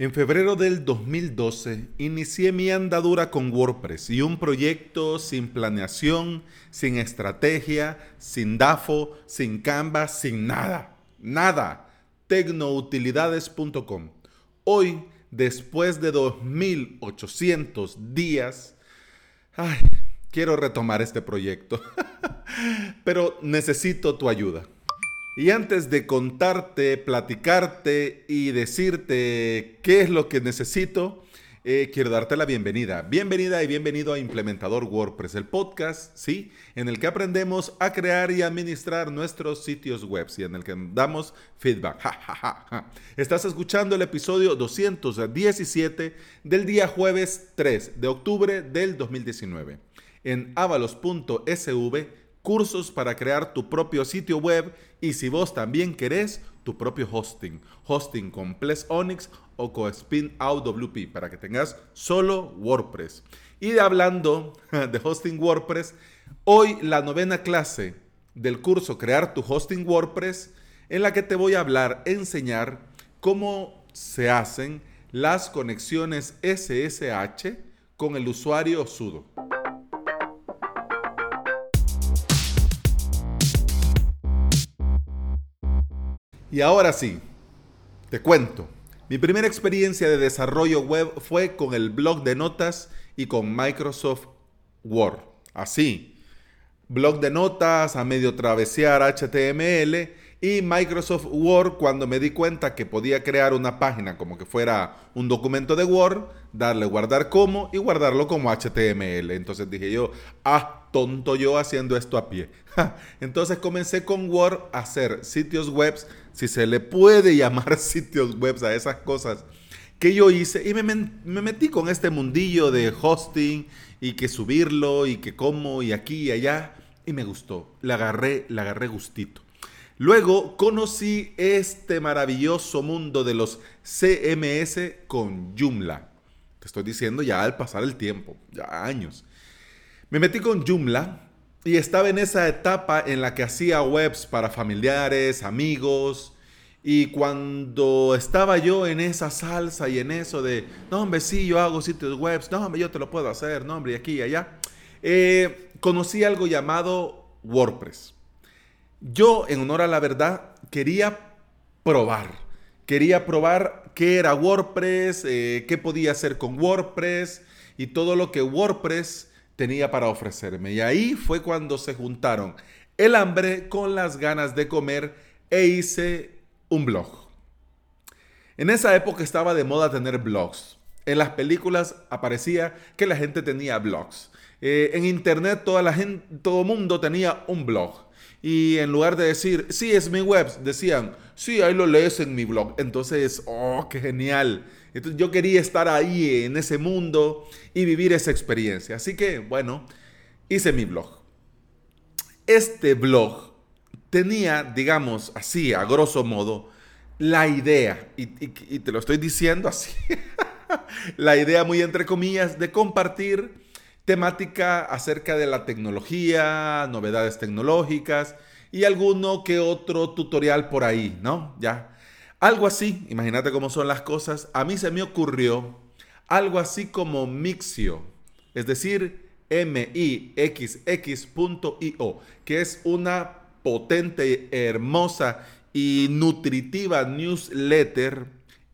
En febrero del 2012 inicié mi andadura con WordPress y un proyecto sin planeación, sin estrategia, sin DAFO, sin Canva, sin nada. Nada. Tecnoutilidades.com. Hoy, después de 2800 días, ay, quiero retomar este proyecto. Pero necesito tu ayuda. Y antes de contarte, platicarte y decirte qué es lo que necesito, eh, quiero darte la bienvenida. Bienvenida y bienvenido a Implementador WordPress, el podcast, ¿sí? En el que aprendemos a crear y administrar nuestros sitios web y en el que damos feedback. Estás escuchando el episodio 217 del día jueves 3 de octubre del 2019 en avalos.sv cursos para crear tu propio sitio web y si vos también querés tu propio hosting, hosting con Ples Onyx o con Spin WP para que tengas solo WordPress. Y hablando de hosting WordPress, hoy la novena clase del curso Crear tu hosting WordPress en la que te voy a hablar, enseñar cómo se hacen las conexiones SSH con el usuario sudo. Y ahora sí, te cuento. Mi primera experiencia de desarrollo web fue con el blog de notas y con Microsoft Word. Así, blog de notas a medio travesear HTML y Microsoft Word cuando me di cuenta que podía crear una página como que fuera un documento de Word, darle guardar como y guardarlo como HTML. Entonces dije yo, ah, tonto yo haciendo esto a pie. Entonces comencé con Word a hacer sitios web, si se le puede llamar sitios web a esas cosas que yo hice y me, me, metí con este mundillo de hosting y que subirlo y que como y aquí y allá y me gustó. Le agarré, le agarré gustito. Luego conocí este maravilloso mundo de los CMS con Joomla. Te estoy diciendo ya al pasar el tiempo, ya años. Me metí con Joomla y estaba en esa etapa en la que hacía webs para familiares, amigos. Y cuando estaba yo en esa salsa y en eso de, no hombre, sí, yo hago sitios webs, no hombre, yo te lo puedo hacer, no hombre, y aquí y allá, eh, conocí algo llamado WordPress. Yo, en honor a la verdad, quería probar. Quería probar qué era WordPress, eh, qué podía hacer con WordPress y todo lo que WordPress tenía para ofrecerme. Y ahí fue cuando se juntaron el hambre con las ganas de comer e hice un blog. En esa época estaba de moda tener blogs. En las películas aparecía que la gente tenía blogs. Eh, en internet toda la gente, todo mundo tenía un blog. Y en lugar de decir, sí, es mi web, decían, sí, ahí lo lees en mi blog. Entonces, oh, qué genial. Entonces yo quería estar ahí en ese mundo y vivir esa experiencia. Así que, bueno, hice mi blog. Este blog tenía, digamos así, a grosso modo, la idea, y, y te lo estoy diciendo así, la idea muy entre comillas de compartir temática acerca de la tecnología, novedades tecnológicas y alguno que otro tutorial por ahí, ¿no? Ya. Algo así, imagínate cómo son las cosas. A mí se me ocurrió algo así como Mixio, es decir, mixx.io, que es una potente, hermosa y nutritiva newsletter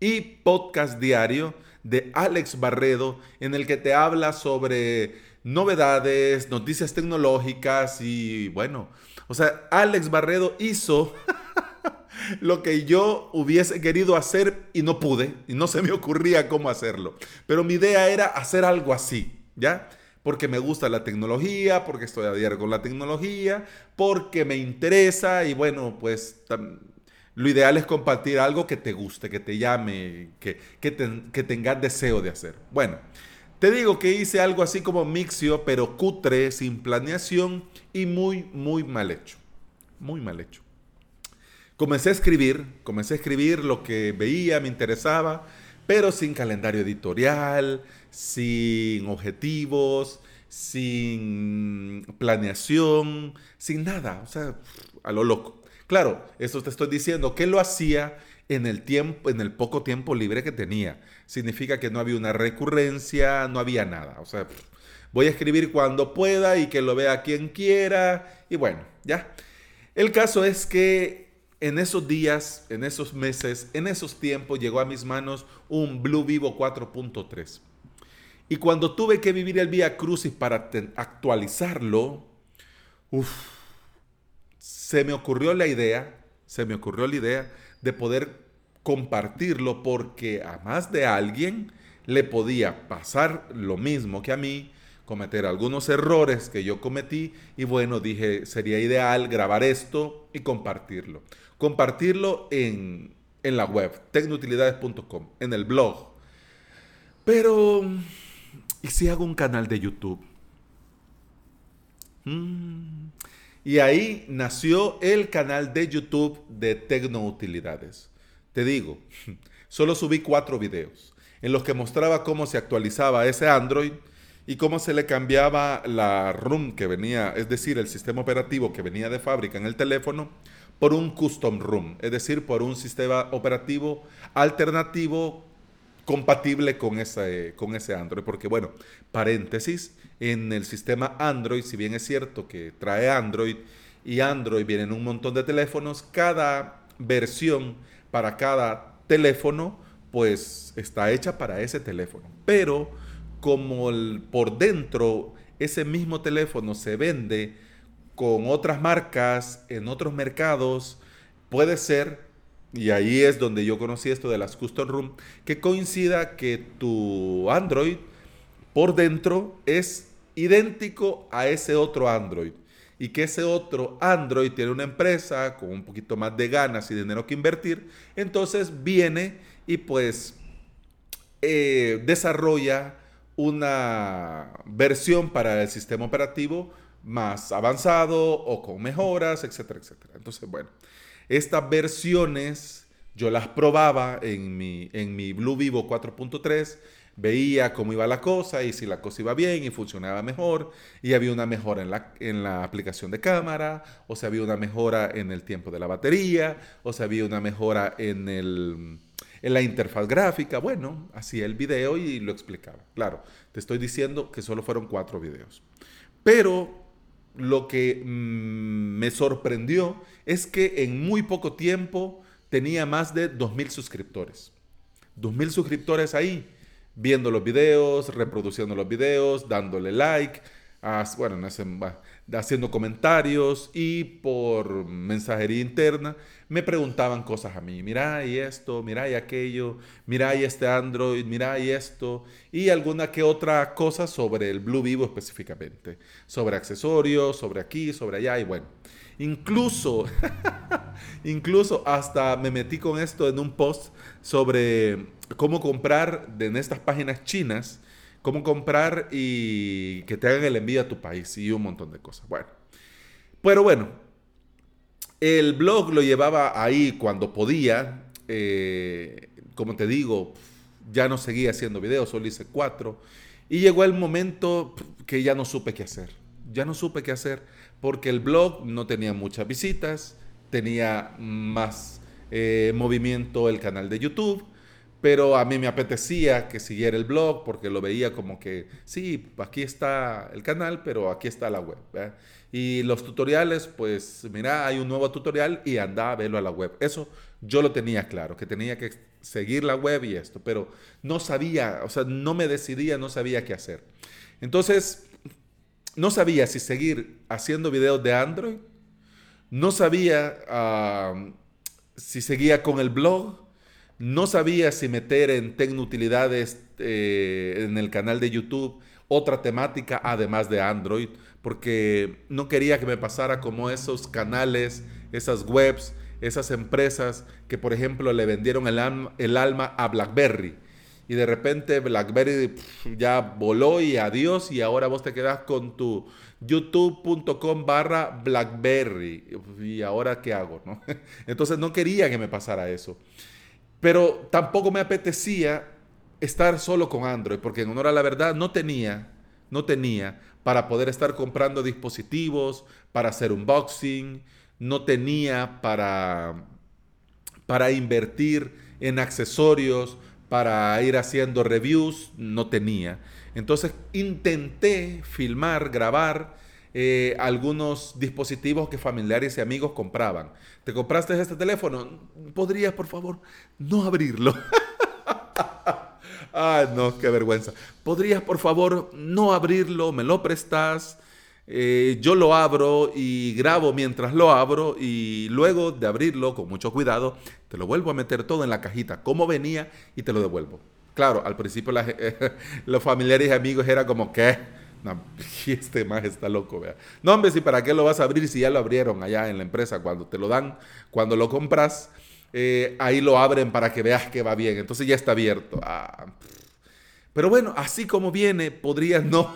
y podcast diario de Alex Barredo, en el que te habla sobre novedades, noticias tecnológicas y bueno, o sea, Alex Barredo hizo lo que yo hubiese querido hacer y no pude, y no se me ocurría cómo hacerlo. Pero mi idea era hacer algo así, ¿ya? Porque me gusta la tecnología, porque estoy a diario con la tecnología, porque me interesa y bueno, pues lo ideal es compartir algo que te guste, que te llame, que, que, tengas deseo de hacer. Bueno, te digo que hice algo así como Mixio, pero cutre, sin planeación y muy, muy mal hecho. Muy mal hecho. Comencé a escribir, comencé a escribir lo que veía, me interesaba, pero sin calendario editorial, sin objetivos, sin planeación, sin nada, o sea, a lo loco. Claro, esto te estoy diciendo que lo hacía en el tiempo, en el poco tiempo libre que tenía. Significa que no había una recurrencia, no había nada. O sea, voy a escribir cuando pueda y que lo vea quien quiera. Y bueno, ya. El caso es que en esos días, en esos meses, en esos tiempos llegó a mis manos un Blue Vivo 4.3. Y cuando tuve que vivir el Vía Crucis para actualizarlo, se me ocurrió la idea, se me ocurrió la idea de poder compartirlo porque a más de alguien le podía pasar lo mismo que a mí, cometer algunos errores que yo cometí y bueno, dije, sería ideal grabar esto y compartirlo. Compartirlo en, la web, tecnutilidades.com, en el blog. Pero, ¿y si hago un canal de YouTube? Mm. Y ahí nació el canal de YouTube de Tecnoutilidades. Te digo, solo subí cuatro videos en los que mostraba cómo se actualizaba ese Android y cómo se le cambiaba la ROM que venía, es decir, el sistema operativo que venía de fábrica en el teléfono, por un custom ROM, es decir, por un sistema operativo alternativo compatible con ese, con ese Android. Porque, bueno, paréntesis, en el sistema Android, si bien es cierto que trae Android y Android viene en un montón de teléfonos, cada versión para cada teléfono, pues está hecha para ese teléfono. Pero como por dentro ese mismo teléfono se vende con otras marcas en otros mercados, puede ser, y ahí es donde yo conocí esto de las custom room, que coincida que tu Android por dentro es idéntico a ese otro Android y que ese otro Android tiene una empresa con un poquito más de ganas y dinero que invertir, entonces viene y pues eh, desarrolla una versión para el sistema operativo más avanzado o con mejoras, etcétera, etcétera. Entonces, bueno, estas versiones yo las probaba en mi, en mi Blue Vivo 4.3 veía cómo iba la cosa y si la cosa iba bien y funcionaba mejor y había una mejora en la, en la aplicación de cámara o si había una mejora en el tiempo de la batería o si había una mejora en, el, en la interfaz gráfica. Bueno, hacía el video y lo explicaba. Claro, te estoy diciendo que solo fueron cuatro videos. Pero lo que mm, me sorprendió es que en muy poco tiempo tenía más de 2.000 suscriptores. 2.000 suscriptores ahí viendo los videos, reproduciendo los videos, dándole like, bueno, haciendo comentarios y por mensajería interna me preguntaban cosas a mí. Mira y esto, mira y aquello, mira y este Android, mira y esto y alguna que otra cosa sobre el Blue Vivo específicamente, sobre accesorios, sobre aquí, sobre allá y bueno. Incluso, incluso hasta me metí con esto en un post sobre cómo comprar en estas páginas chinas, cómo comprar y que te hagan el envío a tu país y un montón de cosas. Bueno, pero bueno, el blog lo llevaba ahí cuando podía. Eh, como te digo, ya no seguía haciendo videos, solo hice cuatro. Y llegó el momento que ya no supe qué hacer. Ya no supe qué hacer porque el blog no tenía muchas visitas, tenía más eh, movimiento el canal de YouTube pero a mí me apetecía que siguiera el blog porque lo veía como que, sí, aquí está el canal, pero aquí está la web. Y los tutoriales, pues mira, hay un nuevo tutorial y anda a verlo a la web. Eso yo lo tenía claro, que tenía que seguir la web y esto, pero no sabía, o sea, no me decidía, no sabía qué hacer. Entonces, no sabía si seguir haciendo videos de Android, no sabía si seguía con el blog no sabía si meter en Tecnutilidades eh, en el canal de YouTube otra temática además de Android, porque no quería que me pasara como esos canales, esas webs, esas empresas que por ejemplo le vendieron el, alma, a BlackBerry. Y de repente BlackBerry ya voló y adiós y ahora vos te quedas con tu youtube.com barra BlackBerry. ¿Y ahora qué hago? No? Entonces no quería que me pasara eso. Pero tampoco me apetecía estar solo con Android, porque en honor a la verdad no tenía, no tenía para poder estar comprando dispositivos, para hacer unboxing, no tenía para, para invertir en accesorios, para ir haciendo reviews, no tenía. Entonces intenté filmar, grabar eh, algunos dispositivos que familiares y amigos compraban. ¿Te compraste este teléfono? ¿Podrías, por favor, no abrirlo? Ay, no, qué vergüenza. ¿Podrías, por favor, no abrirlo? ¿Me lo prestas? Eh, yo lo abro y grabo mientras lo abro y luego de abrirlo con mucho cuidado, te lo vuelvo a meter todo en la cajita, como venía, y te lo devuelvo. Claro, al principio los familiares y amigos era como que, no, este más está loco, vea. No, hombre, si para qué lo vas a abrir si ya lo abrieron allá en la empresa, cuando te lo dan, cuando lo compras, eh, ahí lo abren para que veas que va bien, entonces ya está abierto. Ah, pero bueno, así como viene, podrías no,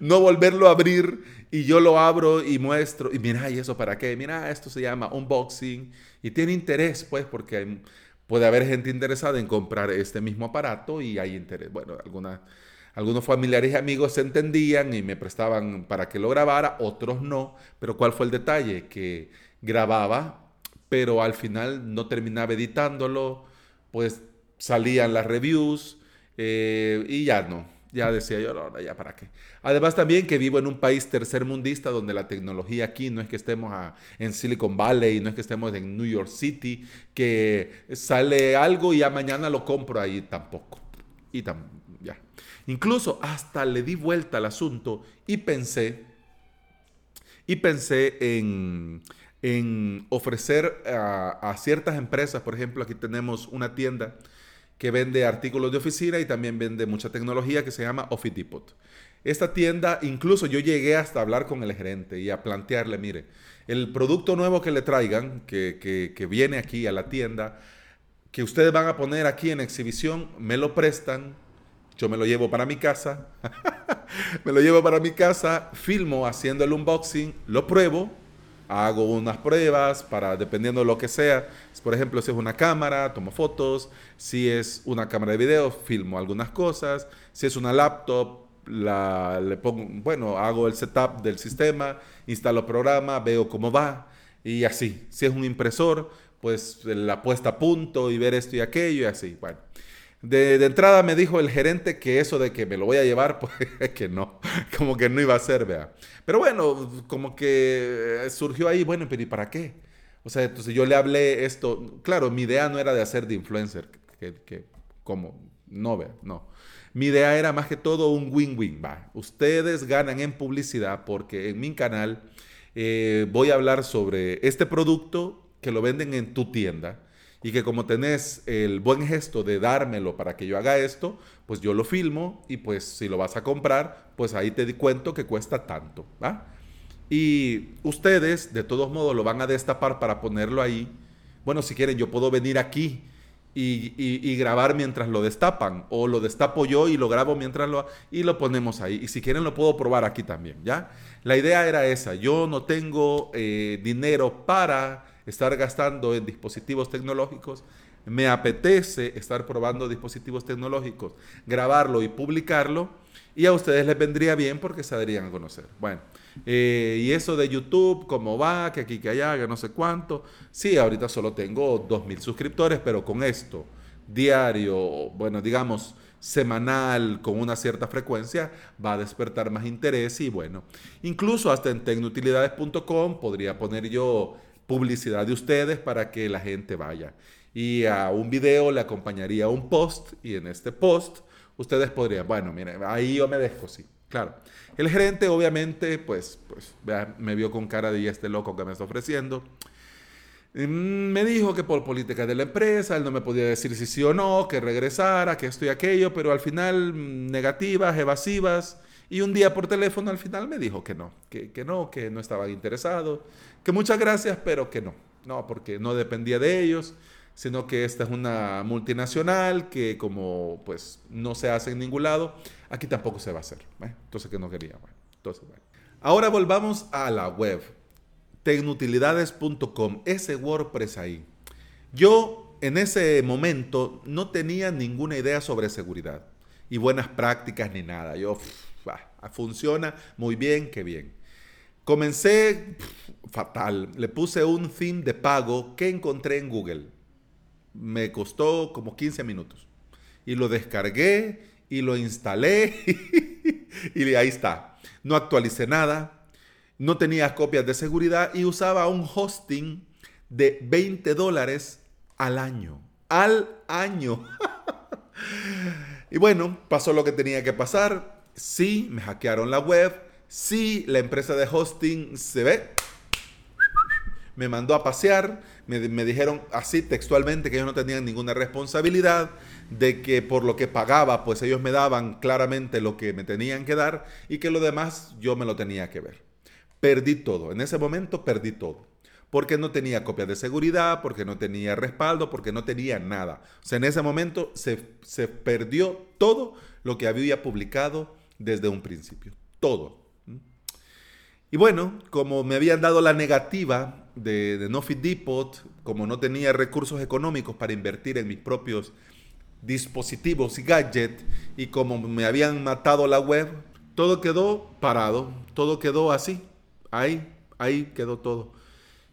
no volverlo a abrir y yo lo abro y muestro. Y mira, ¿y eso para qué? Mira, esto se llama unboxing y tiene interés, pues, porque puede haber gente interesada en comprar este mismo aparato y hay interés. Bueno, algunas, algunos familiares y amigos se entendían y me prestaban para que lo grabara, otros no. Pero ¿cuál fue el detalle? Que grababa, pero al final no terminaba editándolo, pues salían las reviews eh, y ya no, ya decía yo, no, ya para qué. Además también que vivo en un país tercermundista donde la tecnología aquí no es que estemos en Silicon Valley, no es que estemos en New York City, que sale algo y ya mañana lo compro ahí tampoco. Y ya. Incluso hasta le di vuelta al asunto y pensé, y pensé en, en ofrecer a, a ciertas empresas, por ejemplo, aquí tenemos una tienda que vende artículos de oficina y también vende mucha tecnología que se llama Office Depot. Esta tienda, incluso yo llegué hasta hablar con el gerente y a plantearle, mire, el producto nuevo que le traigan, que, que viene aquí a la tienda, que ustedes van a poner aquí en exhibición, me lo prestan, yo me lo llevo para mi casa, me lo llevo para mi casa, filmo haciendo el unboxing, lo pruebo hago unas pruebas para, dependiendo de lo que sea, por ejemplo, si es una cámara, tomo fotos, si es una cámara de video, filmo algunas cosas, si es una laptop, la, le pongo, bueno, hago el setup del sistema, instalo programa, veo cómo va y así. Si es un impresor, pues la puesta a punto y ver esto y aquello y así. Bueno, de, entrada me dijo el gerente que eso de que me lo voy a llevar, pues que no, como que no iba a ser, vea. Pero bueno, como que surgió ahí, bueno, pero ¿y para qué? O sea, entonces yo le hablé esto, claro, mi idea no era de hacer de influencer, que, que como, no, vea, no. Mi idea era más que todo un win-win, va. Ustedes ganan en publicidad porque en mi canal eh, voy a hablar sobre este producto que lo venden en tu tienda y que como tenés el buen gesto de dármelo para que yo haga esto, pues yo lo filmo y pues si lo vas a comprar, pues ahí te di cuento que cuesta tanto, ¿va? Y ustedes de todos modos lo van a destapar para ponerlo ahí. Bueno, si quieren yo puedo venir aquí y, grabar mientras lo destapan o lo destapo yo y lo grabo mientras lo y lo ponemos ahí. Y si quieren lo puedo probar aquí también, ¿ya? La idea era esa. Yo no tengo eh, dinero para estar gastando en dispositivos tecnológicos, me apetece estar probando dispositivos tecnológicos, grabarlo y publicarlo, y a ustedes les vendría bien porque se darían a conocer. Bueno, eh, y eso de YouTube, cómo va, que aquí, que allá, que no sé cuánto. Sí, ahorita solo tengo 2.000 suscriptores, pero con esto, diario, bueno, digamos, semanal con una cierta frecuencia va a despertar más interés y bueno, incluso hasta en tecnutilidades.com podría poner yo publicidad de ustedes para que la gente vaya. Y a un video le acompañaría un post y en este post ustedes podrían, bueno, miren, ahí yo me sí Claro. El gerente obviamente pues, pues me vio con cara de este loco que me está ofreciendo. Mm, me dijo que por política de la empresa, él no me podía decir si sí o no, que regresara, que esto y aquello, pero al final mm, negativas, evasivas. Y un día por teléfono al final me dijo que no, que, que no, que no estaba interesado, que muchas gracias, pero que no. No, porque no dependía de ellos, sino que esta es una multinacional que como pues no se hace en ningún lado, aquí tampoco se va a hacer. Entonces que no quería. entonces, Ahora volvamos a la web. Tecnutilidades.com, ese WordPress ahí. Yo en ese momento no tenía ninguna idea sobre seguridad y buenas prácticas ni nada. Yo funciona muy bien, qué bien. Comencé fatal. Le puse un theme de pago que encontré en Google. Me costó como 15 minutos. Y lo descargué y lo instalé y ahí está. No actualicé nada, no tenía copias de seguridad y usaba un hosting de 20 dólares al año. Al año. y bueno, pasó lo que tenía que pasar. Sí, me hackearon la web. Sí, la empresa de hosting se ve. Me mandó a pasear. Me, me dijeron así textualmente que ellos no tenían ninguna responsabilidad de que por lo que pagaba, pues ellos me daban claramente lo que me tenían que dar y que lo demás yo me lo tenía que ver. Perdí todo. En ese momento perdí todo porque no tenía copia de seguridad, porque no tenía respaldo, porque no tenía nada. O sea, en ese momento se, perdió todo lo que había publicado desde un principio. Todo. Y bueno, como me habían dado la negativa de, de No Fit Depot, como no tenía recursos económicos para invertir en mis propios dispositivos y gadgets, y como me habían matado la web, todo quedó parado, todo quedó así, ahí, ahí quedó todo.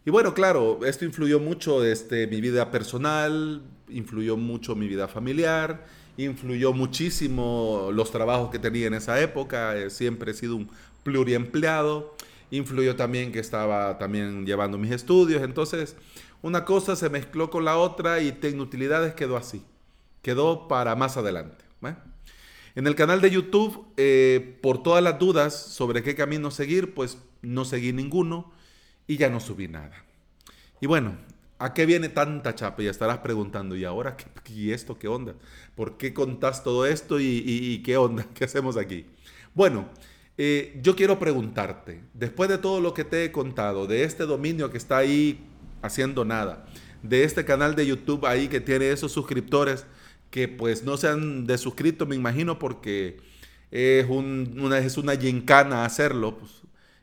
Y bueno, claro, esto influyó mucho este, mi vida personal, influyó mucho mi vida familiar, influyó muchísimo los trabajos que tenía en esa época, eh, siempre he sido un pluriempleado, influyó también que estaba también llevando mis estudios, entonces una cosa se mezcló con la otra y Tecnutilidades quedó así, quedó para más adelante. En el canal de YouTube, eh, por todas las dudas sobre qué camino seguir, pues no seguí ninguno y ya no subí nada. Y bueno, ¿a qué viene tanta chapa? Y estarás preguntando, ¿y ahora qué, y esto qué onda? ¿Por qué contás todo esto y, qué onda? ¿Qué hacemos aquí? Bueno, eh, yo quiero preguntarte, después de todo lo que te he contado, de este dominio que está ahí haciendo nada, de este canal de YouTube ahí que tiene esos suscriptores que pues no se han desuscrito, me imagino, porque es, una, es una gincana hacerlo, pues,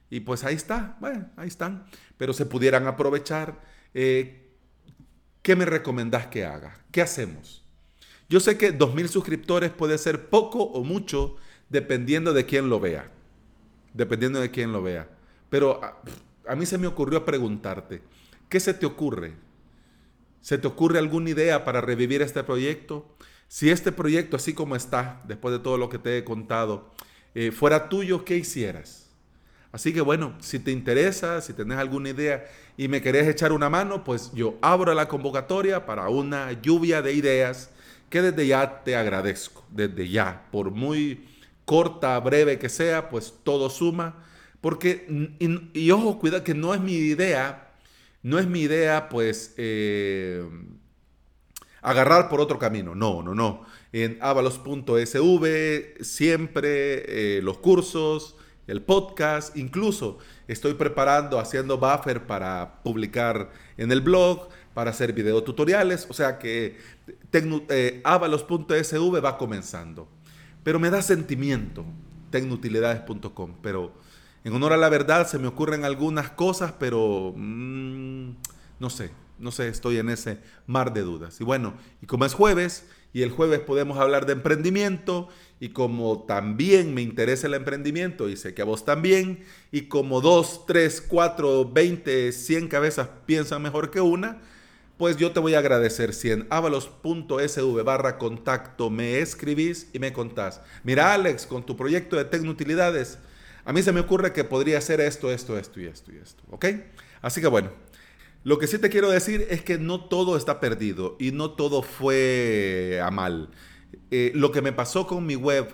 y pues ahí está, bueno, ahí están. Pero se pudieran aprovechar. Eh, ¿Qué me recomendás que haga? ¿Qué hacemos? Yo sé que 2.000 suscriptores puede ser poco o mucho dependiendo de quién lo vea. Dependiendo de quién lo vea. Pero a, a mí se me ocurrió preguntarte, ¿qué se te ocurre? ¿Se te ocurre alguna idea para revivir este proyecto? Si este proyecto, así como está, después de todo lo que te he contado, eh, fuera tuyo, ¿qué hicieras? Así que bueno, si te interesa, si tenés alguna idea y me querés echar una mano, pues yo abro la convocatoria para una lluvia de ideas que desde ya te agradezco, desde ya, por muy corta, breve que sea, pues todo suma, porque, y, ojo, cuida que no es mi idea, no es mi idea, pues, eh, agarrar por otro camino, no, no, no. En avalos.sv siempre eh, los cursos, el podcast, incluso estoy preparando, haciendo buffer para publicar en el blog, para hacer videotutoriales, o sea que eh, avalos.sv va comenzando. Pero me da sentimiento, tecnutilidades.com, pero en honor a la verdad se me ocurren algunas cosas, pero mm, no sé, no sé, estoy en ese mar de dudas. Y bueno, y como es jueves, y el jueves podemos hablar de emprendimiento y como también me interesa el emprendimiento y sé que a vos también y como dos, tres, cuatro, veinte, cien cabezas piensan mejor que una, pues yo te voy a agradecer si en avalos.sv barra contacto me escribís y me contás. Mira Alex, con tu proyecto de Tecnutilidades, a mí se me ocurre que podría ser esto, esto, esto y esto y esto, ¿ok? Así que bueno, lo que sí te quiero decir es que no todo está perdido y no todo fue a mal. Eh, lo que me pasó con mi web,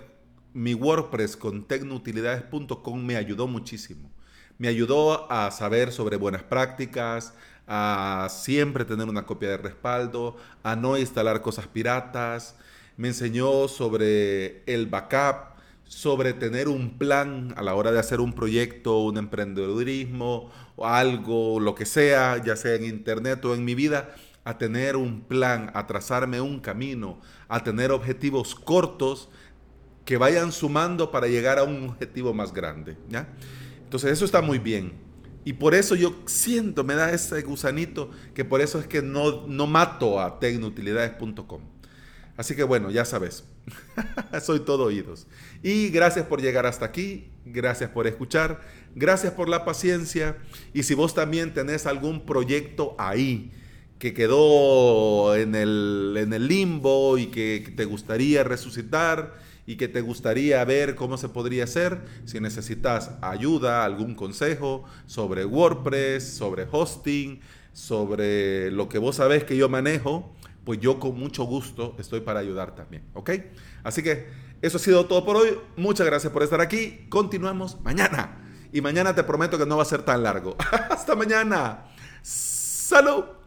mi WordPress con tecnutilidades.com me ayudó muchísimo. Me ayudó a saber sobre buenas prácticas, a siempre tener una copia de respaldo, a no instalar cosas piratas. Me enseñó sobre el backup, sobre tener un plan a la hora de hacer un proyecto, un emprendedurismo o algo, lo que sea, ya sea en internet o en mi vida, a tener un plan, a trazarme un camino, a tener objetivos cortos que vayan sumando para llegar a un objetivo más grande. ¿ya? Entonces eso está muy bien. Y por eso yo siento, me da ese gusanito, que por eso es que no, no mato a tecnutilidades.com. Así que bueno, ya sabes, soy todo oídos. Y gracias por llegar hasta aquí, gracias por escuchar, gracias por la paciencia. Y si vos también tenés algún proyecto ahí que quedó en el, en el limbo y que te gustaría resucitar y que te gustaría ver cómo se podría hacer, si necesitas ayuda, algún consejo sobre WordPress, sobre hosting, sobre lo que vos sabés que yo manejo, pues yo con mucho gusto estoy para ayudar también, ¿ok? Así que eso ha sido todo por hoy. Muchas gracias por estar aquí. Continuamos mañana. Y mañana te prometo que no va a ser tan largo. Hasta mañana. Salud.